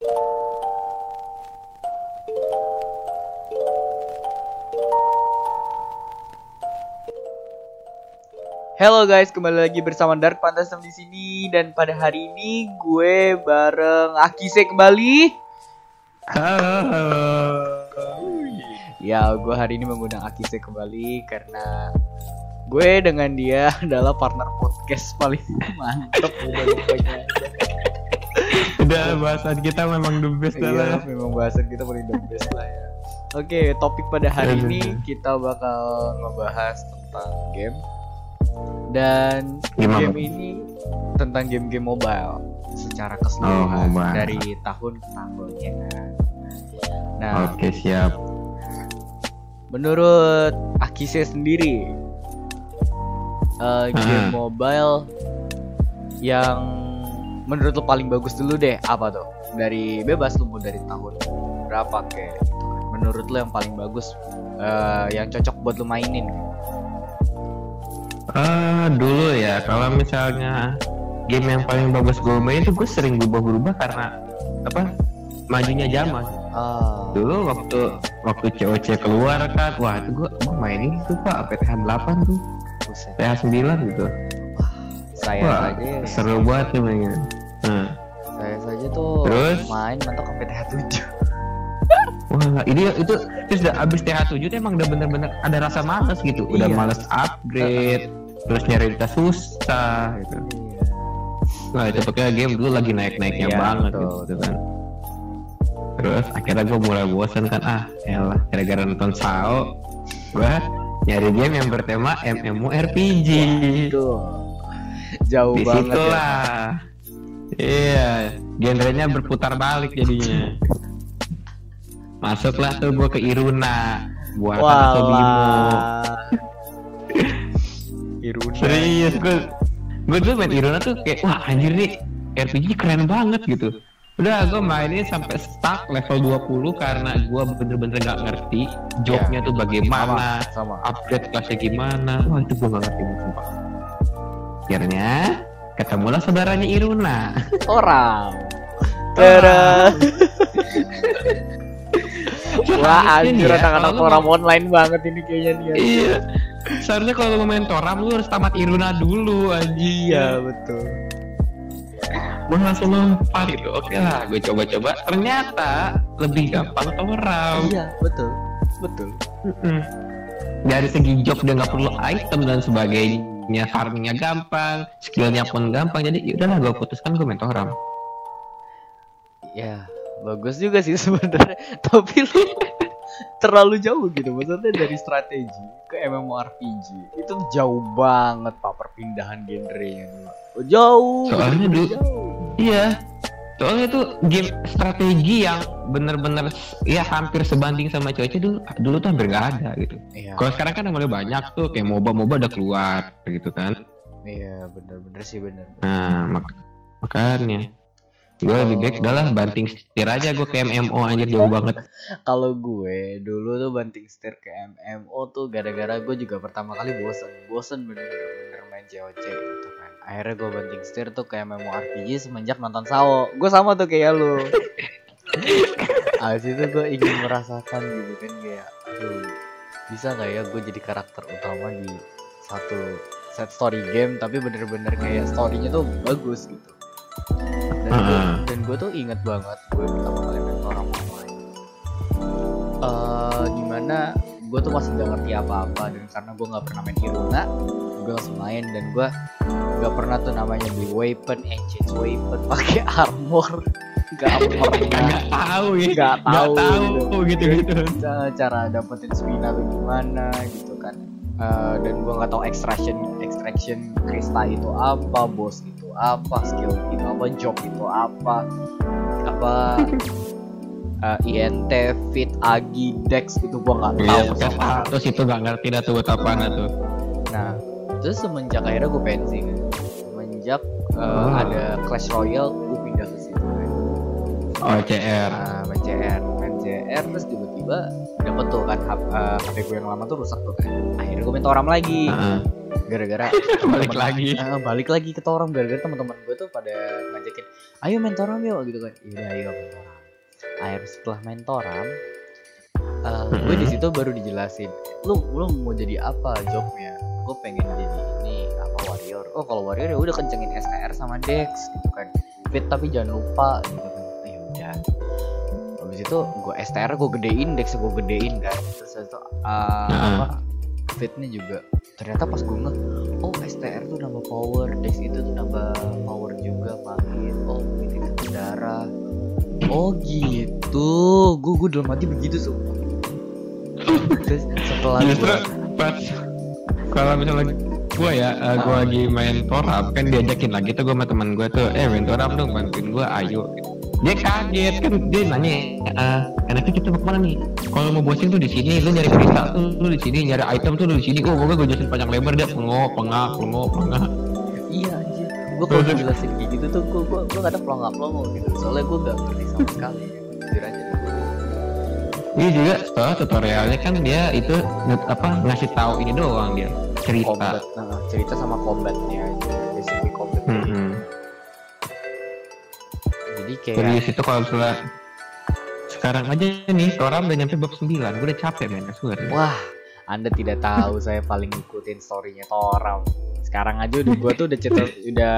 Halo guys, kembali lagi bersama Dark Phantasm di sini dan pada hari ini gue bareng Akise kembali. Halo, halo. Ya, gue hari ini mengundang Akise kembali karena gue dengan dia adalah partner podcast paling mantep udah bahasan kita memang the best dah lah. Iya, memang bahasan kita paling the best lah ya. Oke, topik pada hari Aduh. ini kita bakal ngebahas tentang game dan Gimana? game ini tentang game-game mobile secara Oh, keseluruhan mobile. dari tahun ke tahun ya kan. Nah, Oke, siap. menurut Akise sendiri eh, game Hmm. mobile yang menurut lo paling bagus dulu deh apa tuh? Dari bebas lu mau dari tahun berapa kayak kan. Menurut lo yang paling bagus eh, yang cocok buat lu mainin. Ah, dulu ya, kalau misalnya game yang paling bagus gue main itu gue sering berubah-berubah karena apa? Majunya zaman. Ah, Dulu waktu waktu COC keluar kan, wah itu gue gue mainin itu pak PTH 8 tuh, buset. PTH 9 gitu. Saya Wah, seru banget tuh mainnya. Nah, saya saja tuh Terus? main mentok ke PTH 7. Wah, ini itu terus udah abis TH7 tuh emang udah bener-bener ada rasa males gitu. Udah Iya. males upgrade, terus nyari data susah gitu. Nah, itu pokoknya game dulu lagi naik-naiknya Iya, banget betul, gitu kan. Terus akhirnya gue mulai bosan kan ah, elah gara-gara nonton Sao, gue nyari game yang bertema MMORPG. Tuh. Jauh Di banget ya. Iya, genrenya berputar balik jadinya. Masuklah tuh gue ke Iruna buatan Sobimo. Walah. Iruna. Serius gue gue tuh main Iruna tuh kayak wah anjir nih RPG keren banget gitu. Udah gue mainin sampai stuck level 20 karena gue bener-bener gak ngerti jobnya tuh bagaimana, Sama. upgrade kelasnya gimana. Wah itu gue gak ngerti sumpah. Akhirnya ketemulah saudaranya Iruna. Orang. Tada. Wah anjir Ini ya, anak-anak lu orang mau- online banget ini kayaknya nih. Iya. Seharusnya kalau mau main Toram lu harus tamat Iruna dulu anjing. Iya betul. Gue langsung lompat gitu. Oke lah, gue coba-coba. Ternyata lebih gampang Toram. Iya betul. Betul. Mm-mm. Dari segi job dia nggak perlu item dan sebagainya, farmingnya gampang, skillnya pun gampang. Jadi ya udahlah gue putuskan gue main Toram. Ya bagus juga sih sebenarnya. Tapi lu terlalu jauh gitu maksudnya dari strategi ke MMORPG itu jauh banget pak perpindahan dulu. jauh Soalnya dulu- jauh. Iya. Soalnya itu game strategi yang bener-bener ya hampir sebanding sama cewek dulu dulu tuh hampir nggak ada gitu. Iya. Kalau sekarang kan mulai banyak tuh kayak MOBA MOBA udah keluar gitu kan. Iya bener-bener sih bener. Nah, mak- makanya gue lebih baik udahlah banting setir aja gue ke MMO anjir jauh banget. Kalau gue dulu tuh banting setir ke MMO tuh gara-gara gue juga pertama kali bosen, bosen bener-bener main COC gitu kan. Akhirnya gue banting setir tuh ke MMORPG semenjak nonton Sao. Gue sama tuh kayak lu. Abis itu gue ingin merasakan gitu kan kayak, aduh bisa nggak ya gue jadi karakter utama di satu set story game tapi bener-bener kayak storynya tuh bagus gitu. Dan gue, Heeh. dan gue tuh inget banget gue pertama kali main orang online eh di mana gue tuh masih gak ngerti apa-apa dan karena gue nggak pernah main Iruna gue langsung main dan gue nggak pernah tuh namanya beli weapon exchange weapon pakai armor nggak pernah Kagak tahu ya. nggak Nggak tahu tahu gitu gitu. Cara- cara dapetin spina tuh gimana gitu kan Eh, dan gue nggak tahu extraction extraction krista itu apa bos itu apa skill itu apa job itu apa apa eh, INT fit agi dex itu gue nggak tahu Iya, sama sekali. status itu nggak ngerti dah tuh buat apaan tuh. Nah, terus semenjak akhirnya gue pensi. Semenjak uh, Oh. ada Clash Royale, gue pindah ke situ kan. Oh CR. Nah, main CR, main CR terus tiba-tiba dapet tuh kan HP, uh, HP gue yang lama tuh rusak tuh kan. Akhirnya gue main Toram lagi. Heeh. Gara-gara Balik lagi. Eh, balik lagi ke Toram gara-gara teman-teman gue tuh pada ngajakin ayo main Toram yuk gitu kan. Iya ayo main Toram akhir setelah main Toram eh, gue di situ baru dijelasin lu lu mau jadi apa jobnya? Gue pengen jadi ini apa warrior. Oh kalau warrior ya udah kencengin STR sama Dex gitu kan. Fit tapi jangan lupa gitu kan. Ayo udah. Habis itu gue STR gue gedein Dex gue gedein kan. Terus itu uh, Nah. apa fitnya juga ternyata pas gue ngeh oh STR tuh nambah power Dex itu tuh nambah power juga makin oh itu darah oh gitu gue gue dalam hati begitu sumpah terus setelah Justru gue pas kalau misalnya gue ya, uh, gue Ah. lagi main torab kan diajakin lagi tuh gue sama teman gue tuh, eh main torab dong bantuin gue, ayo. Gitu. Dia kaget kan dia nanya, eh enaknya kita mau ke mana nih? Kalau mau bosing tuh di sini, lu nyari kristal tuh lu di sini, nyari item tuh lu di sini. Oh, gue gue jelasin panjang lebar dia pengok, pengak, pengok, pengak. iya anjir gue kalau jelasin kayak gitu tuh gue gue gue kadang pelongo pelongo gitu soalnya gue gak ngerti sama sekali jujur aja Ini juga setelah tutorialnya kan dia itu apa ngasih tahu ini doang dia cerita. combat nah, cerita sama combatnya aja jadi kayak itu kalau misalnya sekarang aja nih Toram udah nyampe bab 9 gue udah capek men gue wah anda tidak tahu saya paling ngikutin storynya Toram. Sekarang aja udah gua tuh udah cerita udah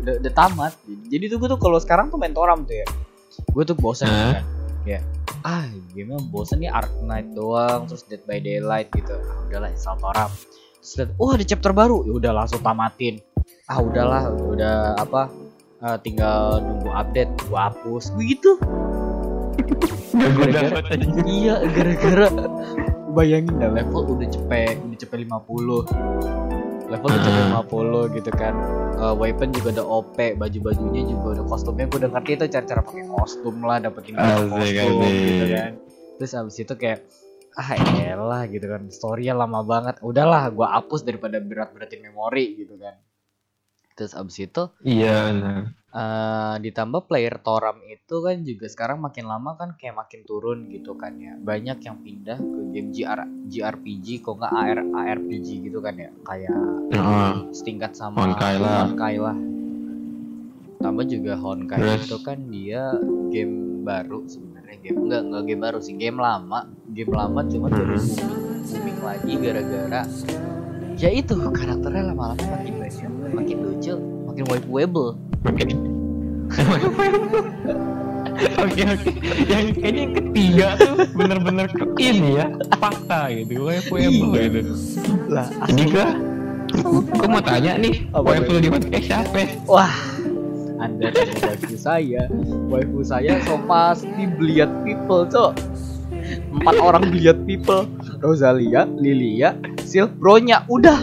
udah, udah tamat. Jadi tuh gue tuh kalau sekarang tuh main Toram tuh ya. Gue tuh bosan Hah? kan. Ya ah gimana bosan nih Ark Knight doang terus Dead by Daylight gitu. Ah, udahlah install Toram. Terus liat, wah ada chapter baru. Ya udah langsung tamatin. Ah udahlah udah apa eh, tinggal nunggu update gua hapus. Gue Gara-gara- dapet aja iya gara-gara. Bayangin dah level udah cepet udah cepet 50 level udah cepet Ah. 50 gitu kan. Eh, weapon juga udah OP baju-bajunya juga udah kostumnya. Gue udah ngerti itu cara-cara pakai kostum lah dapetin Asik, kostum asik. gitu kan. terus abis itu kayak ah elah gitu kan. Storynya lama banget. Udahlah gua hapus daripada berat-beratin memori gitu kan terus abis itu Iya benar eh ditambah player Toram itu kan juga sekarang makin lama kan kayak makin turun gitu kan ya banyak yang pindah ke game GR, JRPG kok nggak AR, ARPG gitu kan ya kayak Heeh. setingkat sama Honkai lah. Honkai lah. tambah juga Honkai Terus? itu kan dia game baru sebenarnya game enggak enggak game baru sih game lama game lama cuma Mhm. booming, booming lagi gara-gara ya itu karakternya lama-lama makin banyak makin lucu makin waifuable Makin Oke oke Yang kayaknya yang ketiga tuh bener-bener ke ini ya Fakta gitu Waifu Iya. gitu lah gue Gue mau tanya nih Waifu di podcast siapa ya? Wah, Anda tanya waifu saya. Waifu saya so pasti Bliat People, Cok. Empat orang Bliat People. Rosalia, Lilia, Sylph, Bronya. Udah.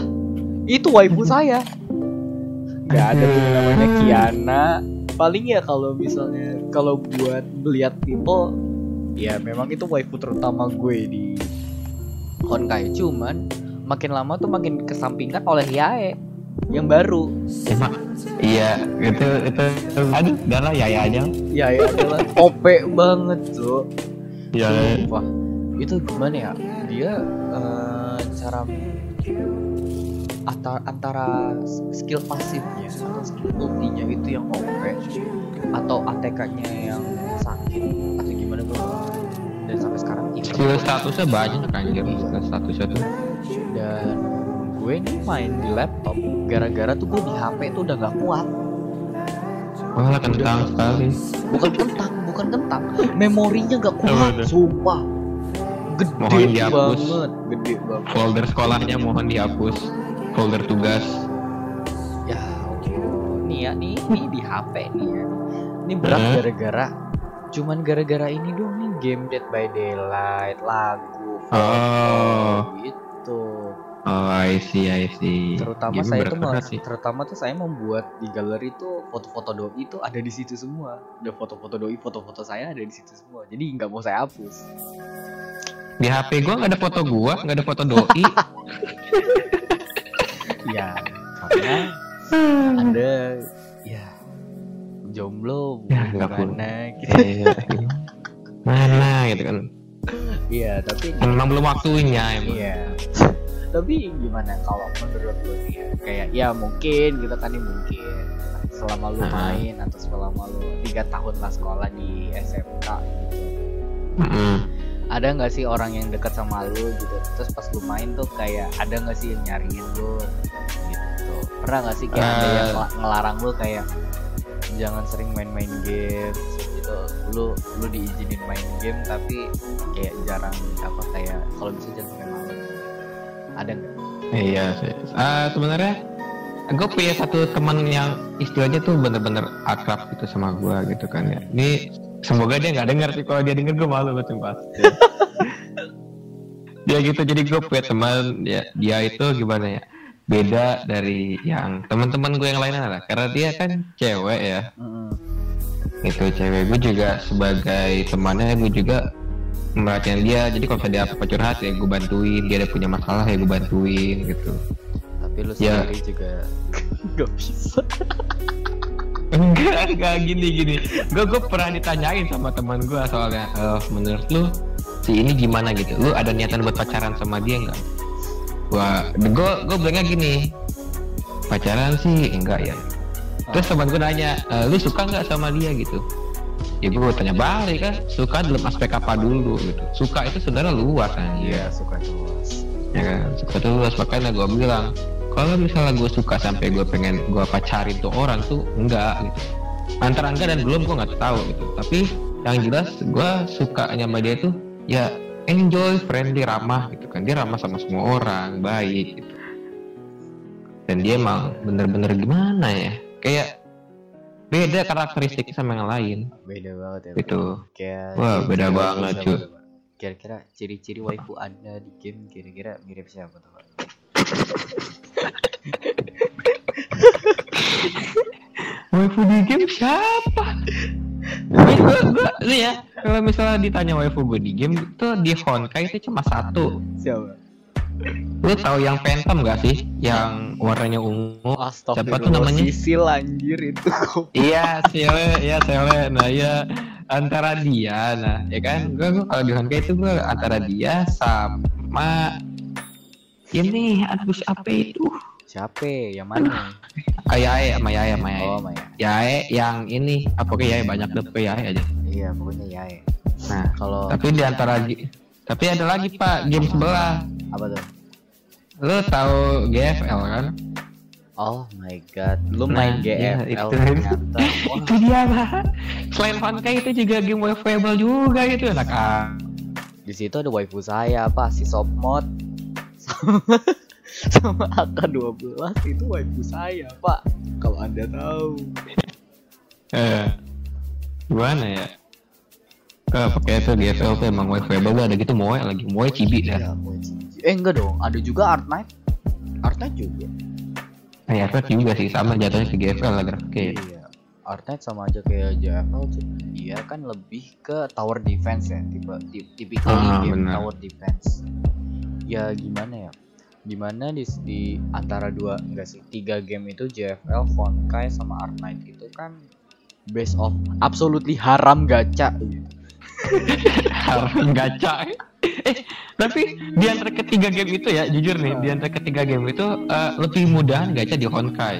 Itu waifu saya. Gak ada tuh namanya Kiana. Paling ya kalau misalnya kalau buat Bliat People ya memang itu waifu terutama gue di Honkai cuman makin lama tuh makin kesampingkan oleh Yae yang baru Emang Iya itu itu Aduh udah lah ya ya aja ya ya adalah OP banget tuh Ya Wah itu gimana ya? Dia eh, cara antara, antara skill pasifnya atau skill ultinya itu yang OP atau ATK-nya yang sakit? Atau gimana gue dan sampai sekarang itu Skill statusnya banyak anjir. Skill statusnya tuh. Dan gue nih main di laptop gara-gara tuh gue di HP tuh udah gak kuat. Wah kentang sekali. Bukan kentang bukan kentang memorinya gak kuat Waduh. sumpah. Gede Mohon dihapus. banget gede banget. Folder sekolahnya mohon dihapus. Folder tugas. Ya nih ya nih nih di HP nih ya. Ini berat gara-gara cuman gara-gara ini dong nih game Dead by Daylight lagu Oh. gitu Oh I see I see. Terutama Game saya sih. terutama tuh saya membuat di galeri tuh foto-foto doi itu ada di situ semua. Udah foto-foto doi foto-foto saya ada di situ semua. Jadi nggak mau saya hapus. Di HP gua nggak ada foto gua nggak ada foto doi. Ya karena anda ya jomblo Ya, gimana gitu Iya. Mana gitu kan. Iya tapi Memang belum waktunya emang iya tapi gimana kalau menurut lu nih ya? Kayak ya mungkin gitu kan ini mungkin. Selama lu main atau selama lu tiga tahun lah sekolah di SMK gitu. Mm-mm. ada nggak sih orang yang dekat sama lu gitu? Terus pas lu main tuh kayak ada nggak sih yang nyariin lu gitu? Pernah nggak sih kayak ada yang Eh. ngel- ngelarang lu kayak jangan sering main-main game gitu? Lu lu diizinin main game tapi kayak jarang apa kayak kalau bisa jangan ada nggak Iya sih. Ah, sebenarnya gue punya satu teman yang istilahnya tuh bener-bener akrab gitu sama gue gitu kan ya. Ini semoga dia nggak dengar sih kalau dia denger gue malu banget sumpah. dia gitu jadi gue punya teman ya dia itu gimana ya beda dari yang teman-teman gue yang lainnya lah karena dia kan cewek ya Mm-mm. itu cewek gue juga sebagai temannya gue juga merhatiin dia jadi kalau misalnya dia apa curhat ya gue bantuin. Dia ada punya masalah ya gue bantuin gitu. Tapi lu Ya. sendiri juga. Nggak bisa. Enggak enggak. Gini gini. Gue gue pernah ditanyain sama teman gue soalnya "Eh, menurut lu si ini gimana gitu? Lu ada niatan buat pacaran sama dia nggak wah gue gue bilangnya gini pacaran sih enggak ya. Terus teman gue nanya "Eh, lu suka nggak sama dia? Gitu ya gue tanya balik kan? Suka dalam aspek apa dulu gitu. Suka itu sebenarnya luas kan? Iya suka luas. Ya kan? Suka tuh luas. Makanya gue bilang kalau misalnya gue suka sampai gue pengen gue pacarin tuh orang tuh enggak gitu. Antara enggak dan belum gue nggak tahu gitu. Tapi yang jelas gue suka sama dia tuh ya enjoy friendly ramah gitu kan. Dia ramah sama semua orang baik gitu. Dan dia emang bener-bener gimana ya? Kayak beda karakteristiknya sama yang lain beda banget ya gitu kayak Wah, beda banget, cuy. tuh, kira-kira ciri-ciri waifu anda di game kira-kira mirip siapa tuh Pak? waifu di game siapa? Ini gua, gua, ini ya, kalau misalnya ditanya waifu gue di game itu di Honkai itu cuma satu. siapa Lu tahu yang Phantom gak sih? Yang warnanya ungu. Siapa tuh namanya? Sisil anjir itu iya, Sele, iya Sele. Nah, iya antara dia, nah, ya kan? Gue gua kalau di Honkai itu gue antara dia sama ini aduh siapa itu? siapa yang mana Ayae sama Yae sama Yae. oh Maya Yae yang ini apa kayak Yae banyak deh Yae aja. iya pokoknya ya ya Nah, kalau tapi di antara tapi ada lagi pak game sebelah apa tuh? Lo tahu GFL kan? Oh my god lu Nah, main GFL itu. ternyata. Wah, itu dia pak. Selain Honkai itu juga game wavable juga gitu anak ah di situ ada waifu saya apa si Sopmod. Sama sama AK12 itu waifu saya pak. Kalau anda tahu. Eh, gimana ya? Ke pakai itu GFL tuh emang wavable ada gitu moe lagi moe cibi dah. Iya, Moe Cici. Eh enggak dong ada juga Art Knight Art Knight juga nah ya itu juga sih sama jatuhnya ke GFL lah grafiknya Iya. Art Knight sama aja kayak JFL. Dia kan lebih ke tower defense ya, tipe tipe tipikal Ah, game benar. tower defense. Ya gimana ya? Gimana di, di antara dua enggak sih tiga game itu JFL, Honkai sama Art Knight itu kan base of absolutely haram gacha. Haram gacha eh tapi di antara ketiga game itu ya jujur nih di antara ketiga game itu eh, lebih mudah gacha di Honkai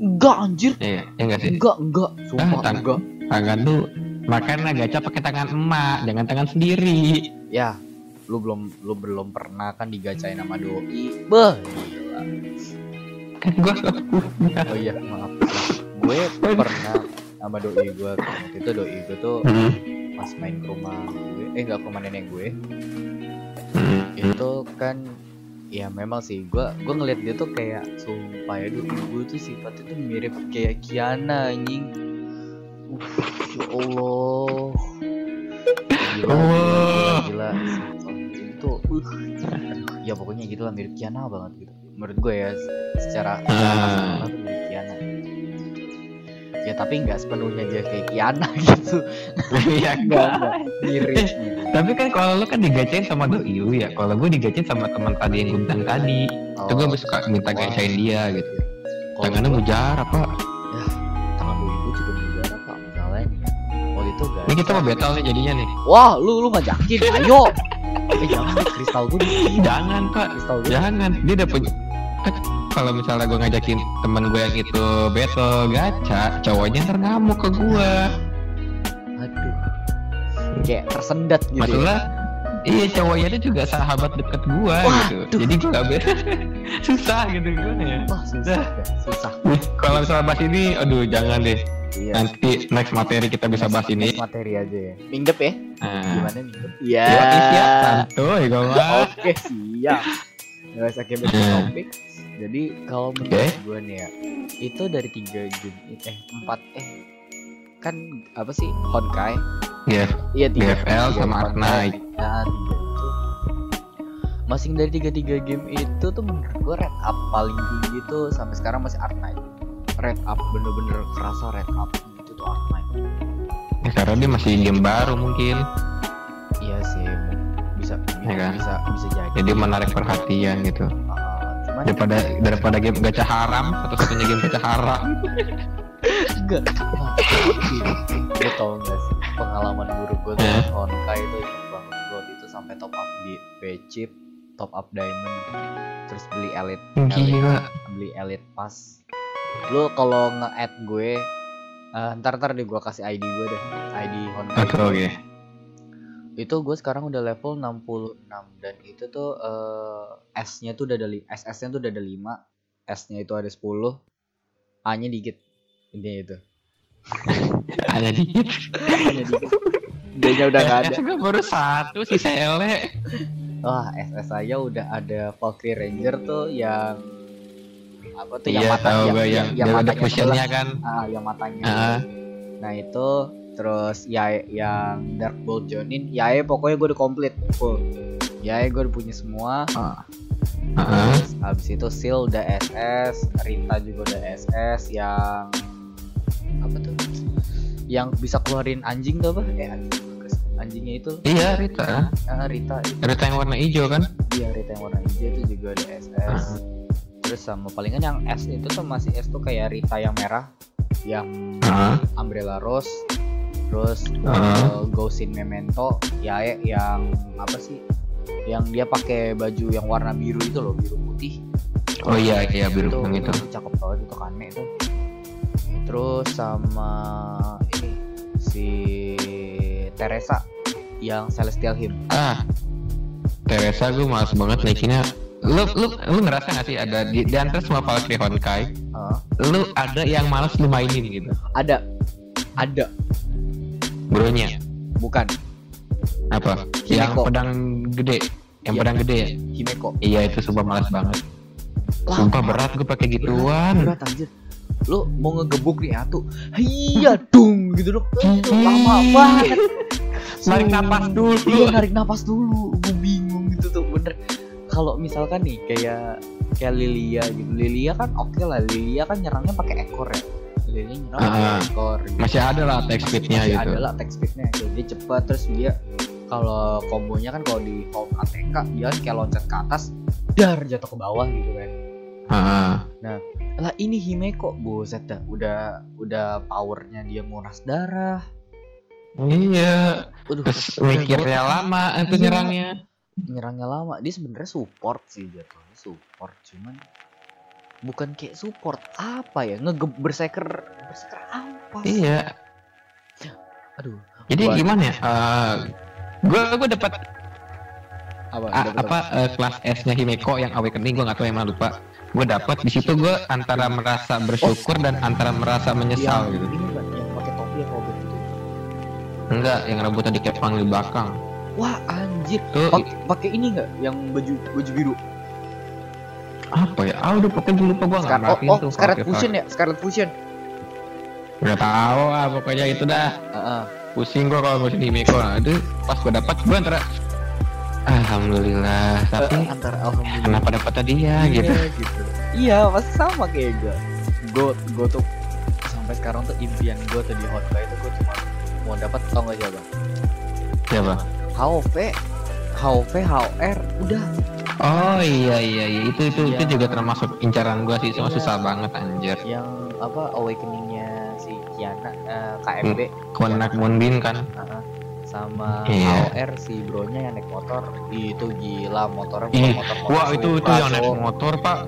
Enggak anjir. Iya, ya enggak sih? Enggak, enggak. Sumpah Ah, tang- enggak. Tangan tuh makanya gacha pakai tangan emak, jangan tangan sendiri. Ya, lu belum lu belum pernah kan digacain sama doi. Beh, gila. Kan gua Oh iya, maaf. Gue pernah sama doi gue waktu itu doi gue tuh Hmm. Pas main ke rumah gue, eh nggak ke rumah nenek gue, Hmm. itu kan ya memang sih gue gue ngeliat dia tuh kayak sumpah ya doi gue tuh sifatnya tuh mirip kayak Kiana anjing. Uh, ya Allah. Gila, gila, gila, gila. Itu, uh, ya pokoknya gitu lah mirip Kiana banget gitu. Menurut gue ya, secara secara tapi nggak sepenuhnya dia kayak Kiana gitu. Iya Enggak, gitu. Tapi kan kalau lu kan digacain sama doi lu ya. Kalau gue digacain sama teman tadi yang gue bilang tadi. Itu gue suka minta gacain dia gitu. Tangannya mujarab pak. tangan doi gue juga mujarab pak masalahnya nih. Waktu itu guys. Ini kita mau battle nih jadinya nih. Wah, lu lu ngajakin, ayo. eh jangan kristal gue di jangan pak kristal gue jangan dia udah punya kan kalau misalnya gue ngajakin temen gue yang itu battle gacha cowoknya ntar ngamuk ke gue aduh. Kayak tersendat gitu ya. masalah iya cowoknya itu juga sahabat deket gue gitu. Jadi gue gak be- susah gitu gimana ya? Wah susah susah. Kalau misalnya bahas ini aduh jangan deh. Iya. Nanti next materi kita bisa bahas ini. Next materi aja ya. Minggep ya? Nah, gimana minggep? Iya. Yoi, siap santuy gue oke siap. Nggak usah kayak Hmm. topik jadi kalau menurut gue nih ya itu dari tiga game eh empat eh kan apa sih? Honkai? Iya, iya tiga GFL tiga sama Honkai. Arknight. ya tiga itu masing dari tiga tiga game itu tuh menurut gue red up paling tinggi tuh sampai sekarang masih Arknight red up bener-bener kerasa red up itu tuh Arknight ya, karena dia masih game baru mungkin. Iya sih bisa Ya kan? bisa bisa jadi. Jadi menarik perhatian gitu Cuman daripada daripada game gacha haram atau satunya game gacha haram. Enggak. Gue tau gak sih pengalaman buruk gue tuh Eh? Honkai itu banget. Gue itu sampai top up di V-chip top up diamond terus beli elite gila. beli elite pass lu kalau nge-add gue eh, ntar ntar deh gue kasih ID gue deh. ID Honkai. Oke oke itu gue sekarang udah level 66 dan itu tuh eh, S-nya tuh udah ada SS-nya tuh udah ada 5 S-nya itu ada 10 A-nya dikit intinya itu. Hanya dikit. A-nya dikit. D-nya udah gak ada. Gue baru satu sih sele. Wah SS aja udah ada Valkyrie Ranger tuh yang apa tuh iya tahu gue yang, yang, ada matanya fusionnya sebelah. kan. Ah yang matanya. Ah. nah itu terus ya yang Dark Bolt Jonin ya pokoknya gue udah komplit full ya gue udah punya semua Heeh. Terus habis itu Seal udah SS, Rita juga udah SS yang apa tuh? Yang bisa keluarin anjing tuh apa? Eh anjing. Anjingnya itu iya Rita ah, Rita itu. Rita yang warna hijau kan Iya Rita yang warna hijau itu juga ada SS. Terus sama palingan yang S itu tuh masih S tuh kayak Rita yang merah yang Heeh. Umbrella Rose terus uh, Ghost in Memento ya yang apa sih? Yang dia pakai baju yang warna biru itu loh biru putih. Oh iya iya biru itu, yang itu. cakep banget itu kane itu. Terus sama ini si Teresa yang Celestial Hymn. Ah Teresa gue males banget naikinnya. Lu lu lu ngerasa gak sih ada di, di antara semua Valkyrie Honkai Heeh. lu ada yang males lu mainin gitu? Ada. Ada bronya? Bukan. Apa? Yang Himeko. pedang gede. Yang Iya. pedang gede ya? Himeko. Iya itu sumpah males banget. Lah, sumpah berat gue pakai gituan. Berat anjir. Lu mau ngegebuk nih atu. Iya dung gitu dong. Itu lama banget. Narik napas dulu. Iya narik napas dulu. Gue bingung gitu tuh bener. Kalau misalkan nih kayak kayak Lilia gitu. Lilia kan oke lah. Lilia kan nyerangnya pakai ekor ya Nyerang pakai Ah, ekor gitu. masih ada lah attack speednya Masih gitu. ada lah attack speednya. Dia cepat terus dia kalau kombonya kan kalau di hold ATK dia kan kayak loncat ke atas dar jatuh ke bawah gitu kan. Heeh. lah ini Himeko buset dah. Udah udah powernya dia nguras darah. Iya. Udah mikirnya lama itu nyerangnya. Nyerangnya lama. Dia sebenarnya support sih jatuhnya support. Cuman bukan kayak support apa ya? Ngege berserker berserker apa? Sih? iya. Aduh. Jadi Gua- gimana ya? Eh, gue gue dapat apa? A- Dapet apa eh, kelas S nya Himeko yang awakening gue nggak tahu emang lupa. Gue dapat di situ gue antara merasa bersyukur dan antara merasa menyesal yang gitu. ini kan yang pakai topi yang robot itu? Enggak yang rambutnya dikepang di belakang. Wah anjir. Tuh pakai ini nggak? Yang baju baju biru apa ya? Ah udah pokoknya lupa nggak Scar oh, oh tuh Scarlet Fusion ya? Scarlet Fusion? Udah tahu ah pokoknya itu dah. Heeh. pusing gue kalau musim Himeko itu pas gue dapat gue antara alhamdulillah tapi Eh, antara alhamdulillah. kenapa dapat tadi ya gitu Iya, gitu. iya pasti sama kayak gue gue gue tuh sampai sekarang tuh impian gue tuh di Honda itu gue cuma mau dapat tau gak siapa? Siapa? HOV HOV HOR udah oh iya iya iya itu itu itu Iya. juga termasuk incaran gue sih cuma Iya. susah banget anjir yang apa awakeningnya si Kiana eh, KMB Kemenak Moonbeam kan Heeh. sama Iya. AOR si bronya yang naik motor itu gila motornya Ih, motor motor Wah itu itu yang naik motor pak.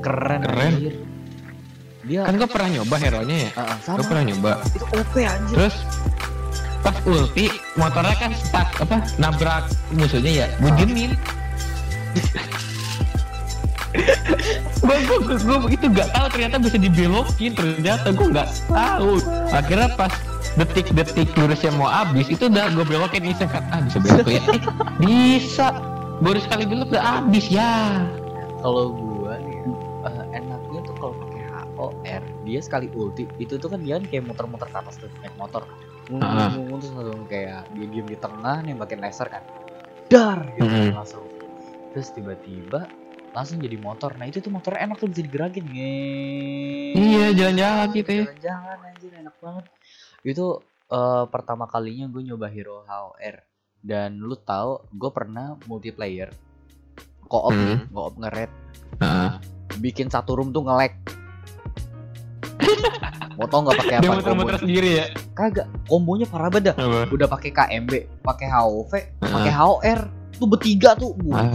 Keren Keren. anjir dia Kan gue pernah nyoba hero-nya ya. Ah, ah, sama Gue pernah nyoba. itu OP anjir Terus pas ulti motornya kan stuck apa nabrak musuhnya ya. Gue diemin. Gue gue gue itu gak tahu ternyata bisa dibelokin ternyata gue nggak tahu. Akhirnya pas detik-detik jurusnya mau habis itu udah gue belokin iseng kan ah bisa belok ya? Eh, bisa. Baru sekali belok udah habis ya. Kalau gua nih eh, enaknya tuh kalau pakai HOR dia sekali ulti itu tuh kan dia kan kayak muter-muter ke atas tuh naik motor. Ah. ngomong terus langsung kayak dia diem di tengah nembakin laser kan. Dar gitu Mm-mm. langsung terus tiba-tiba langsung jadi motor. Nah itu tuh motornya enak tuh bisa digerakin. Nge. Iya jalan-jalan gitu ya. Jalan anjir enak banget. Itu eh, pertama kalinya gue nyoba hero HOR dan lu tahu gue pernah multiplayer. Co-op nih Hmm. co-op nge-raid Heeh. bikin satu room tuh nge-lag. Mau tau nggak pakai dia apa muter-muter sendiri ya? Kagak kombonya parah banget udah pakai KMB pakai HOV pakai Heeh. HOR tuh bertiga tuh. Ah.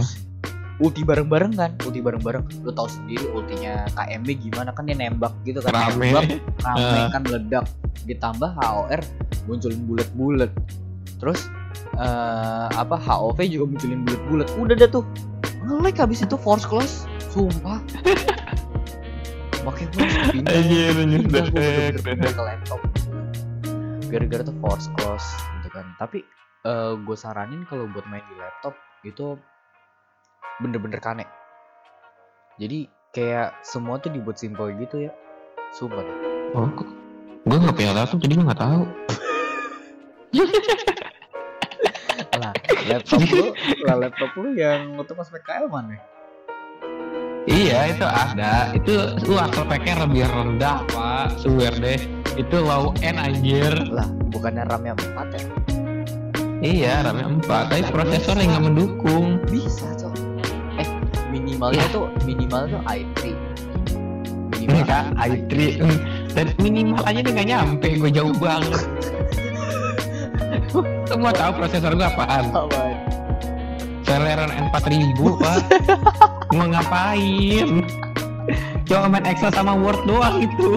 Ulti bareng-bareng kan ulti bareng-bareng. Lu tahu sendiri ultinya KMB gimana kan dia nembak gitu kan Rame. nembak rame Ah. kan meledak. Ditambah HOR munculin bulat-bulat. Terus eh apa HOV juga munculin bulat-bulat. Udah dah tuh nge-lag habis itu force close. Sumpah. Makanya gue pindah. Anjir, anjir, pindah gue bener-bener ke laptop. Gara-gara tuh force close gitu kan. Tapi gue saranin kalau buat main di laptop itu bener-bener kane. Jadi kayak semua tuh dibuat simple gitu ya. Sumpah oh gue nggak punya laptop jadi gue nggak tahu. Lah laptop lu lah laptop lu yang untuk pas PKL mana? Iya itu ada. Itu lu speknya lebih rendah pak. Swear deh. Itu low end anjir. Lah bukannya RAM-nya 4 ya? Iya RAM-nya 4 Tapi prosesornya nggak mendukung. Bisa minimalnya Ya. tuh minimal tuh i3 Ini minimal kan i3 hmm, Dan minimal aja nih nggak nyampe Gue jauh banget. Semua tahu prosesor gue apaan? Apaan? Celeron N4000 pak. Mau ngapain? Cuma main Excel sama Word doang itu.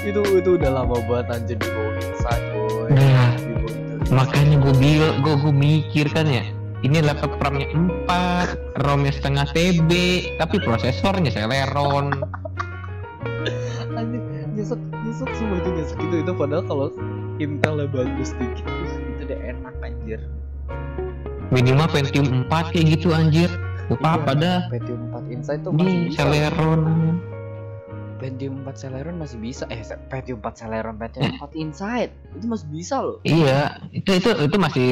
Itu itu udah lama banget anjir di bawah inside makanya gue bil gue gue mikir kan ya ini laptop RAM-nya 4 ROM-nya setengah TB tapi prosesornya Celeron. Anjir nyesek nyesek semua itu nyesek itu itu padahal kalau Intel bagus dikit itu udah enak anjir. Minimal Pentium 4 kayak gitu anjir. Gak apa-apa dah. Pentium 4 Inside tuh masih bisa. Celeron Pentium 4 Celeron masih bisa. Eh Pentium 4 Celeron Pentium 4 Inside. Itu masih bisa loh. Iya itu itu itu masih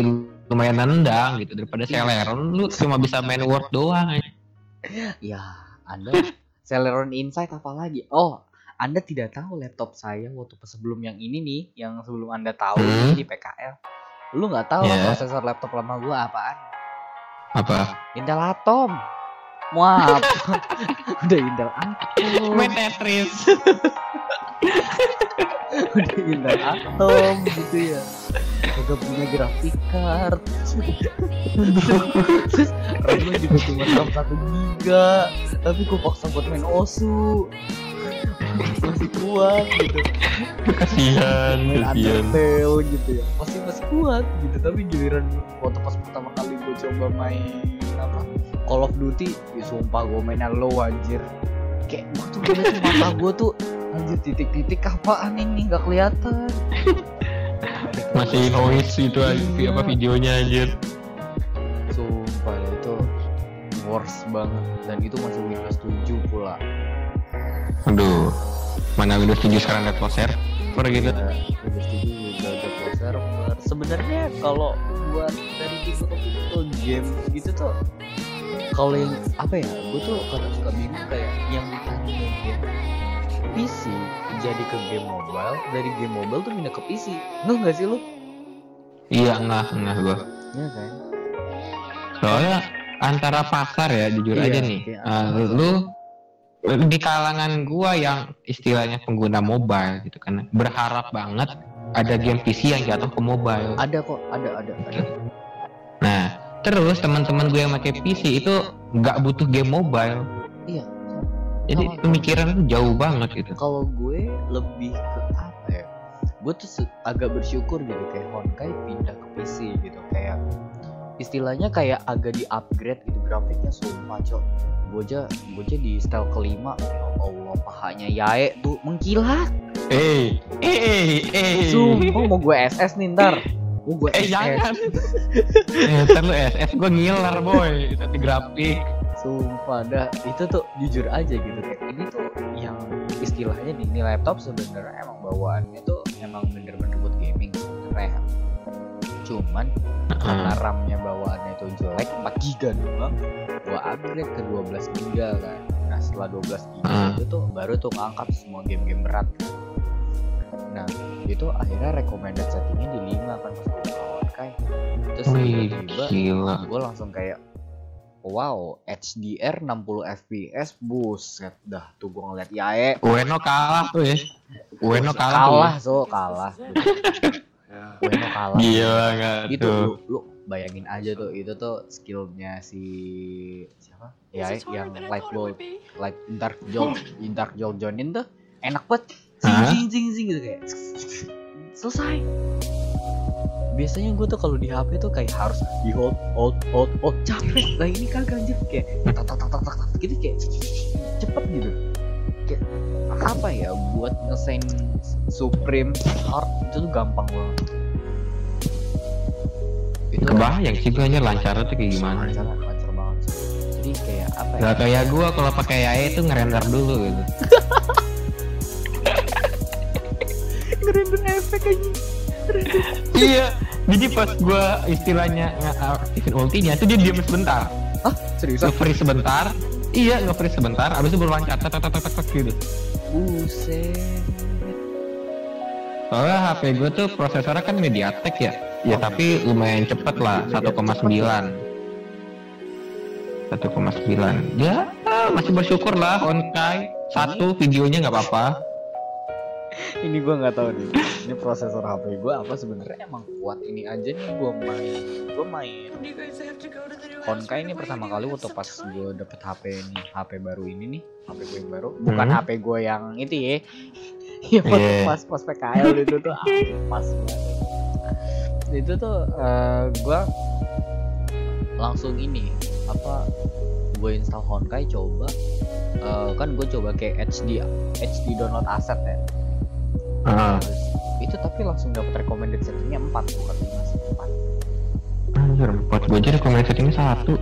lumayan nendang gitu. Daripada Celeron lu cuma bisa main Word doang anjir. ya anda Celeron Inside apa lagi? Oh anda tidak tahu laptop saya waktu sebelum yang ini nih yang sebelum anda tahu Hmm. ini di PKL lu nggak tahu Ya. prosesor laptop lama gua apaan? Apa? Intel Atom Maaf Udah Intel Atom. Main Tetris. Udah Intel Atom gitu ya. Kagak punya graphic card. Terus RAM-nya juga cuma RAM 1 giga. Tapi gue paksa buat main OSU. Masih kuat gitu. Kasihan Main kasihan. Undertale gitu ya. Masih masih kuat gitu. Tapi giliran waktu pas pertama kali gue coba main apa Call of Duty ya sumpah gue mainnya low anjir. Kayak gue tuh mata gue tuh anjir titik-titik apaan ini? Nggak kelihatan. Masih noise itu aja Iya. apa videonya anjir. Sumpah itu worst banget. Dan itu masih Windows 7 pula. Aduh. Mana Windows 7 sekarang ada close server gitu Ya, Windows 7 server sebenarnya kalau buat dari tipe game gitu tuh kalau yang apa ya gue tuh kadang suka bingung kayak yang ditanya game PC jadi ke game mobile dari game mobile tuh pindah ke PC nggak nggak sih lu? Iya enggak enggak gua. Iya kan? Soalnya antara pasar ya jujur Iya, aja nih. iya. Ah, lu di kalangan gua yang istilahnya pengguna mobile gitu kan berharap banget ada game PC yang jatuh ke mobile. Ada kok, ada ada ada. Nah, terus teman-teman gue yang pakai PC itu nggak butuh game mobile. Iya. Jadi Sama. pemikiran tuh jauh banget gitu. Kalau gue lebih ke apa ya? Gue tuh agak bersyukur gitu kayak Honkai pindah ke PC gitu kayak istilahnya kayak agak di upgrade gitu grafiknya sumpah cok. Gue aja gue aja di style kelima. Ya Allah pahanya Yae tuh mengkilat. Eh, eh, eh. sumpah mau gue SS nih ntar. Mau gue Eh SS jangan. eh, ntar lu SS gue ngiler boy, tapi grafik. Sumpah dah. Itu tuh jujur aja gitu. Kayak ini tuh yang istilahnya di ini laptop sebenarnya emang bawaannya tuh emang bener-bener buat gaming sebenarnya. Cuman karena RAM-nya bawaannya itu jelek 4 giga doang, gua upgrade ke 12 giga kan. Nah setelah 12 giga Hmm. itu tuh baru tuh ngangkat semua game-game berat. kan. Nah itu akhirnya recommended settingnya di 5 kan pas gua buka kayak terus tiba-tiba gila. gue langsung kayak wow HDR 60 fps buset dah tuh gue ngeliat Yae Ueno kalah tuh ya. Ueno kalah, kalah tuh. so kalah Ueno kalah. Gila nggak itu tuh. lu, lu bayangin aja tuh itu tuh skillnya si siapa? Yae yang light bulb light dark jolt dark jolt jonin tuh enak banget. Zing zing zing zing gitu kayak. Selesai. Biasanya gue tuh kalau di HP tuh kayak harus di hold hold hold hold. Capek. Lah ini kagak anjir. Kayak tak tak tak tak tak gitu kayak apa ya buat ngesain Supreme Hard itu tuh gampang banget itu Kebayang sih gue aja lancar tuh kayak gimana. lancar lancar banget jadi kayak apa ya Gak kayak gua kalau pakai AE itu ngerender dulu gitu. ngerender efek aja iya. Jadi pas gua istilahnya ngaktifin ultinya itu dia diam sebentar. ah seriusan Nge-freeze sebentar. Iya, nge-freeze sebentar, abis itu tek tek tek tek tek gitu. Buset Soalnya HP gue tuh prosesornya kan MediaTek ya. Ya tapi lumayan cepet lah, 1,9. 1,9. Ya masih bersyukur lah Honkai. Satu videonya nggak apa-apa. ini gua nggak tahu nih ini prosesor HP gua apa sebenarnya emang kuat ini aja nih gua main gua main Honkai ini pertama kali waktu pas gue dapet HP ini HP baru ini nih HP gue yang baru. Bukan Hmm. HP gue yang itu ya. Ya pas, Iya. pas pas PKL itu tuh pas. Itu tuh eh, gua langsung ini apa gue install Honkai coba. Eh, kan gue coba kayak HD HD download aset ya. Ah, Terus, itu tapi langsung dapat recommended settingnya 4 bukan 5 sih 4 anjir, buat gue aja rekomendasi settingnya satu.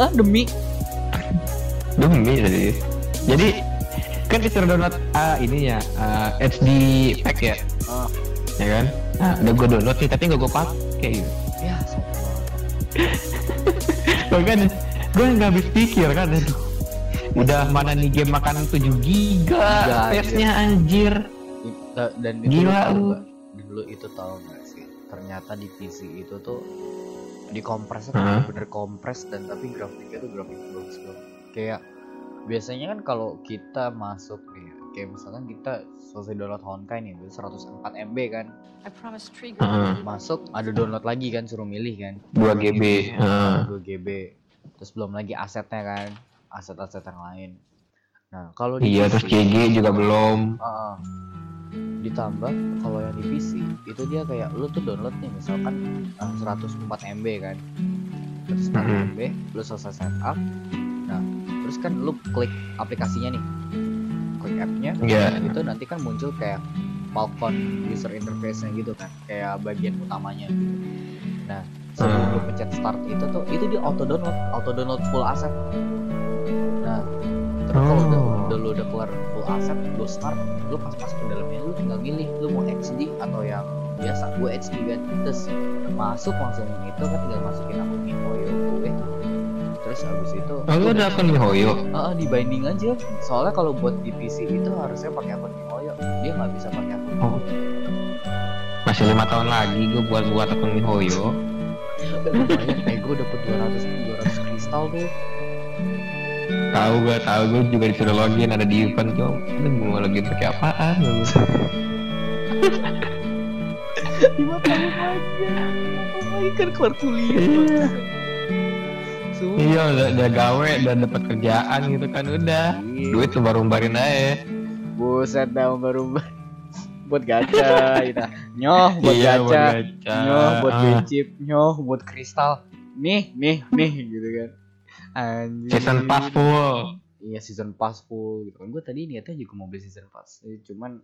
ah demi Demi jadi. Jadi kan disuruh download ah, ini ya ah, HD pack ya, ah, ya kan? Nah, udah gue download nih, tapi nggak gue pakai gitu. ya kan, gue nggak habis pikir kan, aduh. Udah mana nih game makanan 7 giga, Giga, space-nya anjir. Dan itu Gila lu dulu itu tahu nggak sih ternyata di PC itu tuh dikompresnya tuh Hah? bener kompres dan tapi grafiknya tuh grafik bagus banget kayak biasanya kan kalau kita masuk nih kayak misalkan kita selesai download Honkai nih itu 104 MB kan Heeh. masuk ada download lagi kan suruh milih kan 2 GB. heeh. 2 GB terus belum lagi asetnya kan aset-aset yang lain nah kalau di Iya, terus CG juga belum. Ah, ditambah kalau yang di PC itu dia kayak lu tuh download nih misalkan ah, 104 MB kan 104 Mhm. MB lu selesai setup nah terus kan lu klik aplikasinya nih klik appnya Iya. itu nanti kan muncul kayak Falcon user interface nya gitu kan kayak bagian utamanya nah sebelum lu Hmm. pencet start itu tuh itu dia auto download auto download full asset nah terus kalau udah, Oh. udah lu udah keluar full asset lu start lu pas masuk ke dalamnya lu tinggal milih lu mau HD atau yang biasa gue HD kan terus masuk langsung itu kan tinggal masukin akun MiHoYo gue terus habis itu Oh, lu udah akun MiHoYo? Ah, di binding aja. Soalnya kalau buat di PC itu harusnya pakai akun MiHoYo. Dia nggak bisa pakai akun. Oh. Masih lima tahun lagi gue buat buat akun MiHoYo. Eh gue dapet 200 200 kristal tuh. Tahu gue tahu gue juga disuruh login ada di event gue ini gue login pakai apaan? Gue lima tahun aja. Lagi kan keluar kuliah. Iya. Iya udah, udah gawe dan dapat kerjaan gitu kan udah. Iya. duit lu baru umbarin aja. Buset dah baru buat gacha gitu. nyoh buat Iya, gacha buat gacha. nyoh buat Ah. bencip nyoh buat kristal. Nih nih nih gitu kan anjir season pass full. Iya season pass full gitu kan. Gue tadi niatnya juga mau beli season pass. Eh, cuman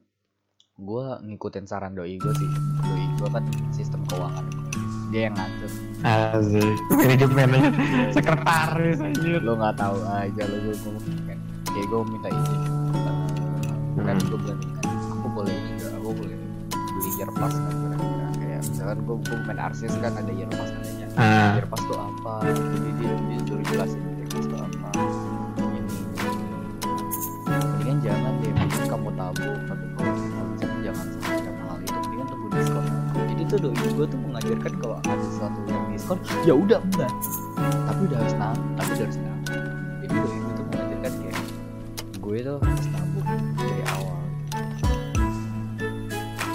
gue ngikutin saran doi gue sih. Doi gue kan sistem keuangan. Dia yang ngatur. Asik. Manajemen aja sekretaris anjir. Lo nggak tahu aja lo gue ngomong kan kayak gue minta izin. Eh, kan gue bilang aku boleh ini nggak aku boleh beli year pass kan kira-kira? Kayak misalkan gue gue main arsis kan ada year pass katanya. Ah. Year pass tuh apa? jadi pass tuh apa ini. Mendingan jangan deh kamu tabung tapi kalau misalkan jangan sampai sama hal itu mendingan tunggu diskon. Jadi tuh doi gue tuh mengajarkan kalau ada sesuatu yang diskon ya udah enggak tapi udah harus nabung tapi udah harus nabung jadi doi gue tuh mengajarkan kayak gue tuh harus nabung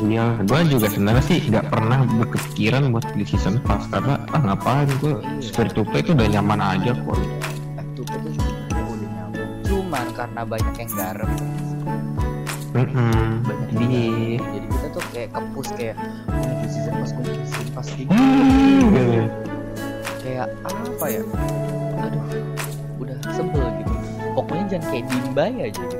Iya, gue juga sebenarnya sih nggak pernah berkepikiran buat beli season pass karena ah ngapain gue Iya. free to play itu udah nyaman aja kok. cuman karena banyak yang garem Mm-mm. banyak yang Jadi, garem. jadi kita tuh kayak kepus kayak "Oh, di season pas gue season pas gitu hmm, gitu. kayak apa ya aduh udah sebel gitu pokoknya jangan kayak dimbay aja gitu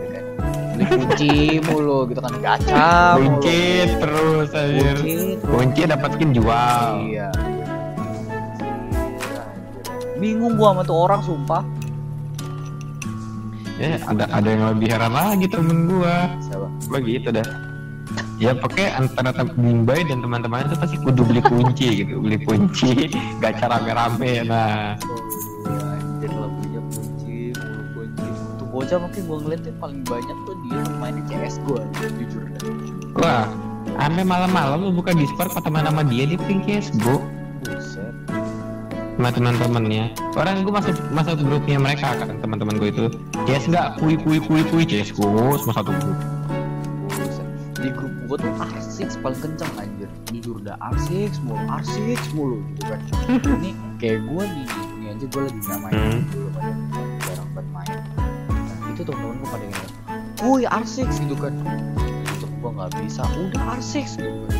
kan beli kunci mulu gitu kan gacha Buncit terus aja. Buncit. Buncit dapat skin jual. iya bingung gua sama tuh orang sumpah Ya ada ada yang lebih heran lagi temen gua. siapa Begitu dah. Ya pakai antara Bimbai dan teman-teman itu pasti kudu beli kunci gitu, beli kunci, gacha rame-rame. Nah, bocah mungkin gua ngeliatnya paling banyak tuh dia main CS gua jujur wah, ame malam-malam lu buka Discord ketemu nama dia di ping CSGO buset sama teman-temannya. Orang gue masuk masuk grupnya mereka kan teman-teman gue itu. CS nggak kui kui kui kui CSGO semua satu grup. Di grup gua tuh R6 paling kenceng anjir jujur dah R6 mulu R6 mulu gitu kan ini kayak gua nih ini aja gua lagi nggak main Hmm. dulu itu temen-temen gua pada yang woi R6 gitu kan untuk gua nggak bisa. Udah R6 gitu kan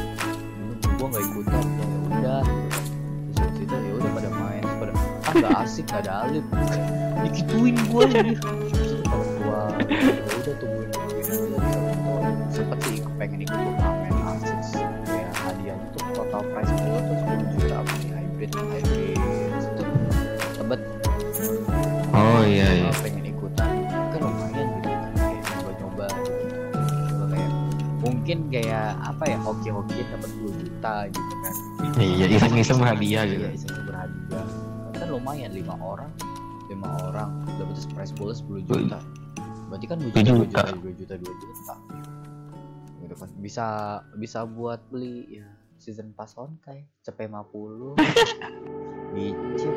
gua nggak ikutan ya udah. Gitu kan terus itu ya udah pada main pada ah nggak asik nggak ada alif gitu kan. dikituin kalau gua ya udah tungguin gitu sempet sih pengen ikut turnamen kayak hadiahnya tuh total prize pool tuh 10 juta hybrid hybrid itu tebet Oh iya iya. Mungkin kayak apa ya hoki-hoki dapat 10 juta gitu kan. Iya iseng-iseng hadiah gitu. iya iseng berhadiah. Kan lumayan lima orang lima orang. Dapat prize pool 10 juta. Berarti kan 2 juta 2 juta. 2 juta 2 juta. Gitu kan bisa bisa buat beli ya season pass on kayak cepet 50 bicip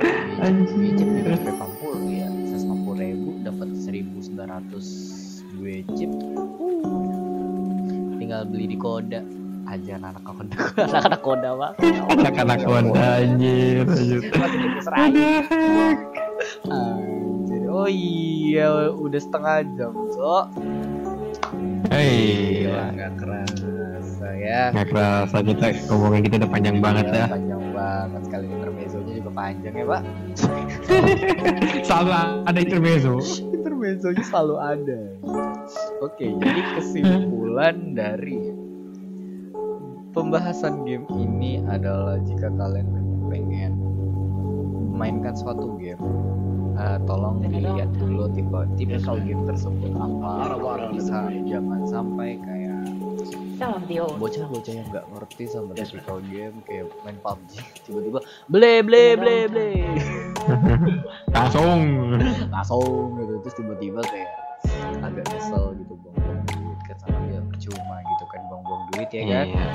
bicip juga cepet 50 ya 150 ribu dapat 1900 gue chip tinggal beli di koda aja anak koda anak-anak koda banget Anak-anak Honda anjir. anjir. Anjir. Oh iya, udah setengah jam, so. Hei, Gila, nggak kerasa ya. nggak kerasa kita ngomongin kita udah panjang banget Iya, ya. Panjang banget sekali intermezzonya juga panjang ya, Pak. Selalu ada intermezzo. intermezzonya selalu ada. Oke, jadi kesimpulan dari pembahasan game ini adalah jika kalian pengen mainkan suatu game eh, tolong dilihat dulu tipe tipikal game tersebut apa. Bisa jangan sampai kayak Some of the old bocah-bocah yang nggak ngerti sama tipikal game kayak main PUBG tiba-tiba ble ble ble ble. Langsung. langsung gitu terus tiba-tiba kayak agak nyesel gitu buang-buang duit kan sama dia percuma gitu kan buang-buang duit ya kan Iya.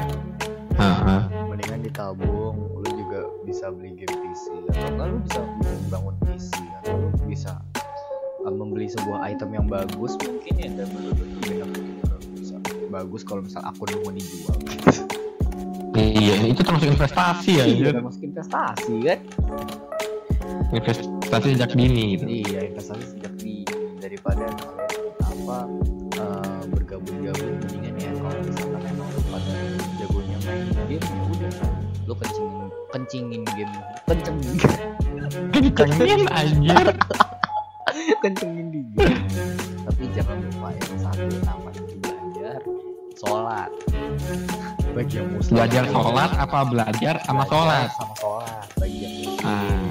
Heeh. mendingan ditabung lu juga bisa beli game PC atau enggak lu bisa bangun PC atau lu bisa uh, membeli sebuah item yang bagus mungkin ya dan tentu benefit juga bisa bagus kalau misal akun lu mau dijual Iya, itu termasuk investasi ya. iya anjir. termasuk investasi kan Investasi sejak dini gitu. iya investasi sejak dini kencingin kencingin game. Kencengin Kencengin anjir. kencengin di game. Tapi jangan lupa yang satu namanya belajar sholat. Bagi yang muslim. Belajar sholat apa belajar sama Belajar sholat? sama sholat. Bagi yang muslim. Ah,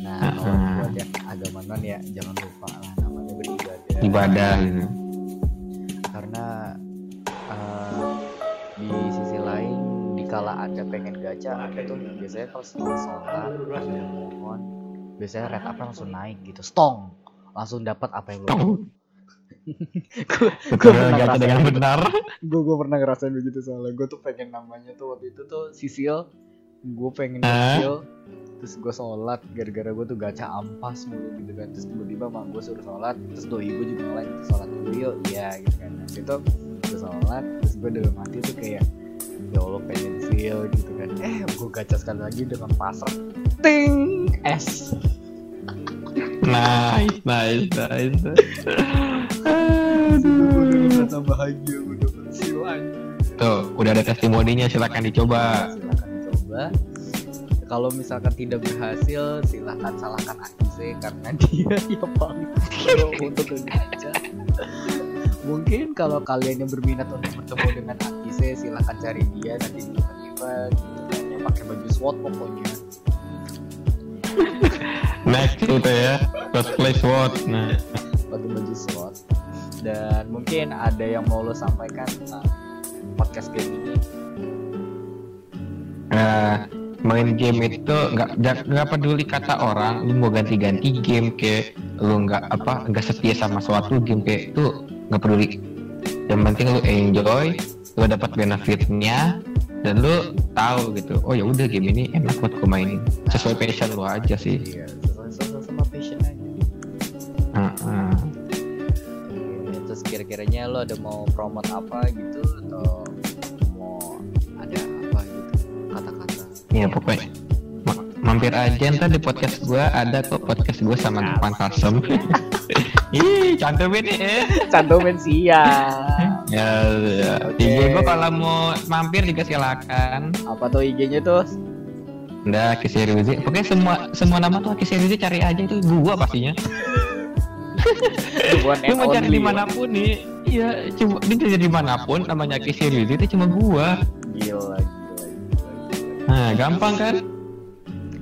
nah Ah, kalau ah. buat yang agama non ya jangan lupa lah namanya beribadah. Ibadah gitu. Dikala anda pengen gacha anda tuh biasanya kalau setelah sholat mohon biasanya rate up langsung naik gitu stong langsung dapat apa yang lo gue gacha dengan benar. gue gue pernah ngerasain begitu soalnya. Gue tuh pengen namanya tuh waktu itu tuh sisil. Gue pengen Hah? sisil. Terus gue sholat gara-gara gue tuh gacha ampas mulu gitu kan. Terus tiba-tiba mak gue suruh sholat terus doi gue juga ngelain sholat dulu yuk iya gitu kan. Nah, itu gue sholat terus gue dalam hati tuh kayak ya allah pengen feel gitu kan. Eh gue gacha sekali lagi dengan pasar ting! Es Nice, nice, nice. gue merasa bahagia seal anjing. Tuh, udah ada testimoninya silakan dicoba. silahkan dicoba. Kalau misalkan tidak berhasil silahkan salahkan Akise karena dia yang paling untuk ngegacha mungkin kalau kalian yang berminat untuk bertemu dengan Akise silahkan cari dia nanti di yang pakai baju SWAT pokoknya Next itu ya, first place vote. Nah, pakai baju SWAT dan mungkin ada yang mau lo sampaikan tentang podcast game ini Nah, main game itu nggak nggak- nggak peduli kata orang, lu mau ganti-ganti game kayak lu nggak apa nggak setia sama suatu game kayak itu nggak peduli. Yang penting lu enjoy, lu dapat benefitnya dan lu tahu gitu. Oh ya udah game ini enak buat gue mainin. Sesuai passion lu aja sih. iya sesuai sesuai sama passion aja Heeh. Oke, terus kira-kiranya lo ada mau promote apa gitu atau mau ada apa gitu kata-kata Iya pokoknya ma- mampir aja ntar di podcast gua ada kok podcast gua sama Depan Kasem. Ih, cantumin ya. cantumin siap Ya, ya. Oke. IG gua kalau mau mampir juga silakan. apa tuh IG-nya tuh Udah Kisiriuzi. Pokoknya semua semua nama tuh Kisiriuzi cari aja itu gua pastinya. Lu mau cari di mana pun nih. Iya, cuma dia cari di mana pun namanya Kisiriuzi itu cuma gua. gila gila, gila, gila. Nah, gampang kan?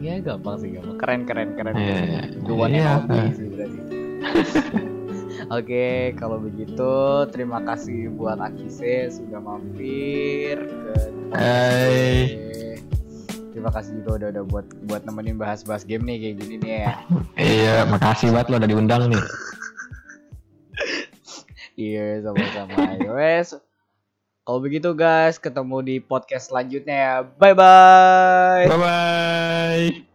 ya gampang sih gampang keren keren keren Iya. Iya. only sih berarti Oke, kalau begitu terima kasih buat Akise sudah mampir ke Hai. Terima kasih juga udah udah buat buat nemenin bahas-bahas game nih kayak gini nih ya. Iya, makasih banget lo udah diundang nih. Iya, sama-sama. Wes. Kalau begitu guys, ketemu di podcast selanjutnya ya. Bye bye. Bye bye.